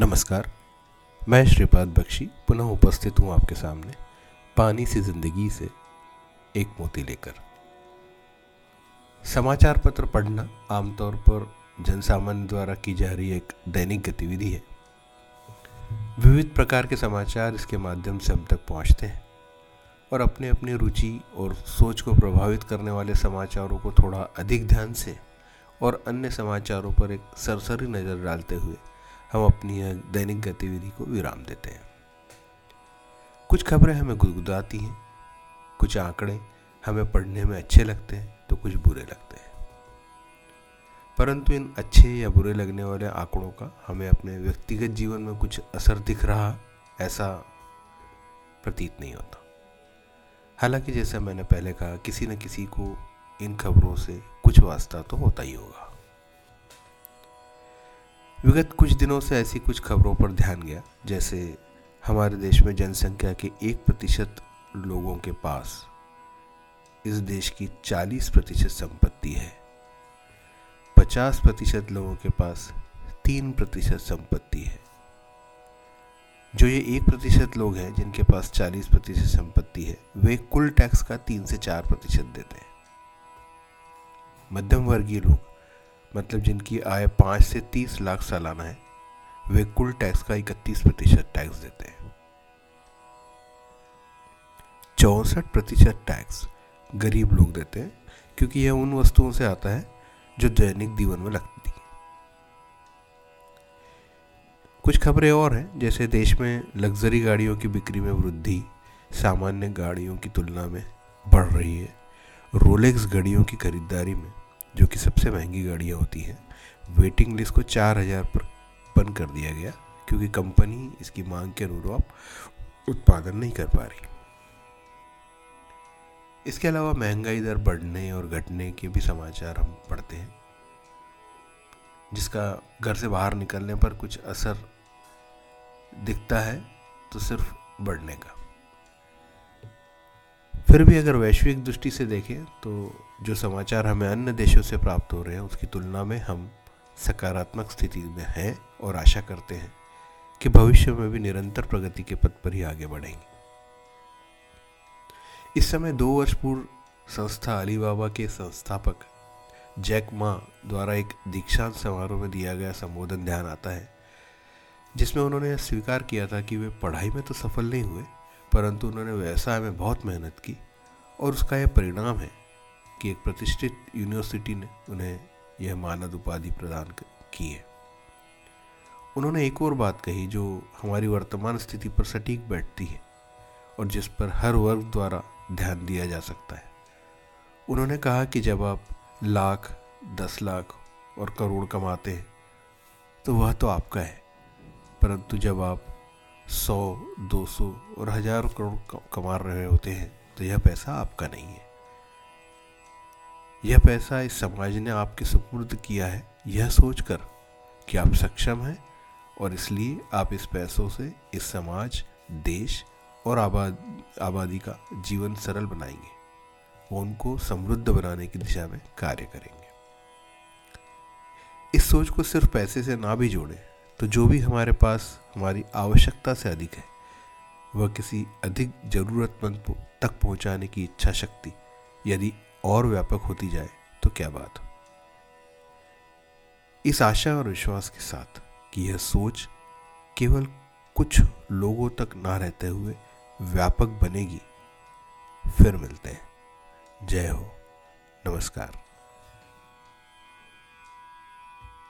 नमस्कार। मैं श्रीपाद बख्शी पुनः उपस्थित हूँ आपके सामने पानी सी ज़िंदगी से एक मोती लेकर। समाचार पत्र पढ़ना आमतौर पर जनसामान्य द्वारा की जा रही एक दैनिक गतिविधि है। विविध प्रकार के समाचार इसके माध्यम से हम तक पहुँचते हैं और अपने अपनी रुचि और सोच को प्रभावित करने वाले समाचारों को थोड़ा अधिक ध्यान से और अन्य समाचारों पर एक सरसरी नज़र डालते हुए हम अपनी दैनिक गतिविधि को विराम देते हैं। कुछ खबरें हमें गुदगुदाती हैं, कुछ आंकड़े हमें पढ़ने में अच्छे लगते हैं तो कुछ बुरे लगते हैं। परंतु इन अच्छे या बुरे लगने वाले आंकड़ों का हमें अपने व्यक्तिगत जीवन में कुछ असर दिख रहा ऐसा प्रतीत नहीं होता। हालाँकि जैसा मैंने पहले कहा, किसी न किसी को इन खबरों से कुछ वास्ता तो होता ही होगा। विगत कुछ दिनों से ऐसी कुछ खबरों पर ध्यान गया, जैसे हमारे देश में जनसंख्या के एक प्रतिशत लोगों के पास इस देश की 40 प्रतिशत संपत्ति है। 50 प्रतिशत लोगों के पास तीन प्रतिशत संपत्ति है। जो ये एक प्रतिशत लोग हैं, जिनके पास 40 प्रतिशत संपत्ति है, वे कुल टैक्स का तीन से चार प्रतिशत देते हैं। मध्यम वर्गीय लोग मतलब जिनकी आय पाँच से तीस लाख सालाना है, वे कुल टैक्स का इकतीस प्रतिशत टैक्स देते हैं। चौसठ प्रतिशत टैक्स गरीब लोग देते हैं, क्योंकि यह उन वस्तुओं से आता है जो दैनिक जीवन में लगती कुछ खबरें और हैं, जैसे देश में लग्जरी गाड़ियों की बिक्री में वृद्धि, सामान्य गाड़ियों की तुलना में बढ़ रही है, रोलेक्स गाड़ियों की खरीदारी में जो कि सबसे महँगी गाड़ियाँ होती हैं वेटिंग लिस्ट को चार हज़ार पर, बंद कर दिया गया, क्योंकि कंपनी इसकी मांग के अनुरूप उत्पादन नहीं कर पा रही। इसके अलावा महँगाई दर बढ़ने और घटने के भी समाचार हम पढ़ते हैं, जिसका घर से बाहर निकलने पर कुछ असर दिखता है तो सिर्फ़ बढ़ने का। फिर भी अगर वैश्विक दृष्टि से देखें तो जो समाचार हमें अन्य देशों से प्राप्त हो रहे हैं, उसकी तुलना में हम सकारात्मक स्थिति में हैं और आशा करते हैं कि भविष्य में भी निरंतर प्रगति के पथ पर ही आगे बढ़ेंगे। इस समय दो वर्ष पूर्व संस्था अलीबाबा के संस्थापक जैक मा द्वारा एक दीक्षांत समारोह में दिया गया संबोधन ध्यान आता है, जिसमें उन्होंने स्वीकार किया था कि वे पढ़ाई में तो सफल नहीं हुए परंतु उन्होंने व्यवसाय में बहुत मेहनत की और उसका यह परिणाम है कि एक प्रतिष्ठित यूनिवर्सिटी ने उन्हें यह मानद उपाधि प्रदान की है। उन्होंने एक और बात कही जो हमारी वर्तमान स्थिति पर सटीक बैठती है और जिस पर हर वर्ग द्वारा ध्यान दिया जा सकता है। उन्होंने कहा कि जब आप लाख, दस लाख और करोड़ कमाते हैं तो वह तो आपका है, परंतु जब आप सौ, दो सौ और हज़ारों करोड़ कमा रहे होते हैं तो यह पैसा आपका नहीं है। यह पैसा इस समाज ने आपके सुपुर्द किया है, यह सोचकर कि आप सक्षम हैं और इसलिए आप इस पैसों से इस समाज, देश और आबाद, आबादी का जीवन सरल बनाएँगे वो उनको समृद्ध बनाने की दिशा में कार्य करेंगे। इस सोच को सिर्फ़ पैसे से ना भी जोड़ें तो जो भी हमारे पास हमारी आवश्यकता से अधिक है, वह किसी अधिक ज़रूरतमंद तक पहुँचाने की इच्छा शक्ति यदि और व्यापक होती जाए तो क्या बात हो? इस आशा और विश्वास के साथ कि यह सोच केवल कुछ लोगों तक ना रहते हुए व्यापक बनेगी, फिर मिलते हैं। जय हो। नमस्कार।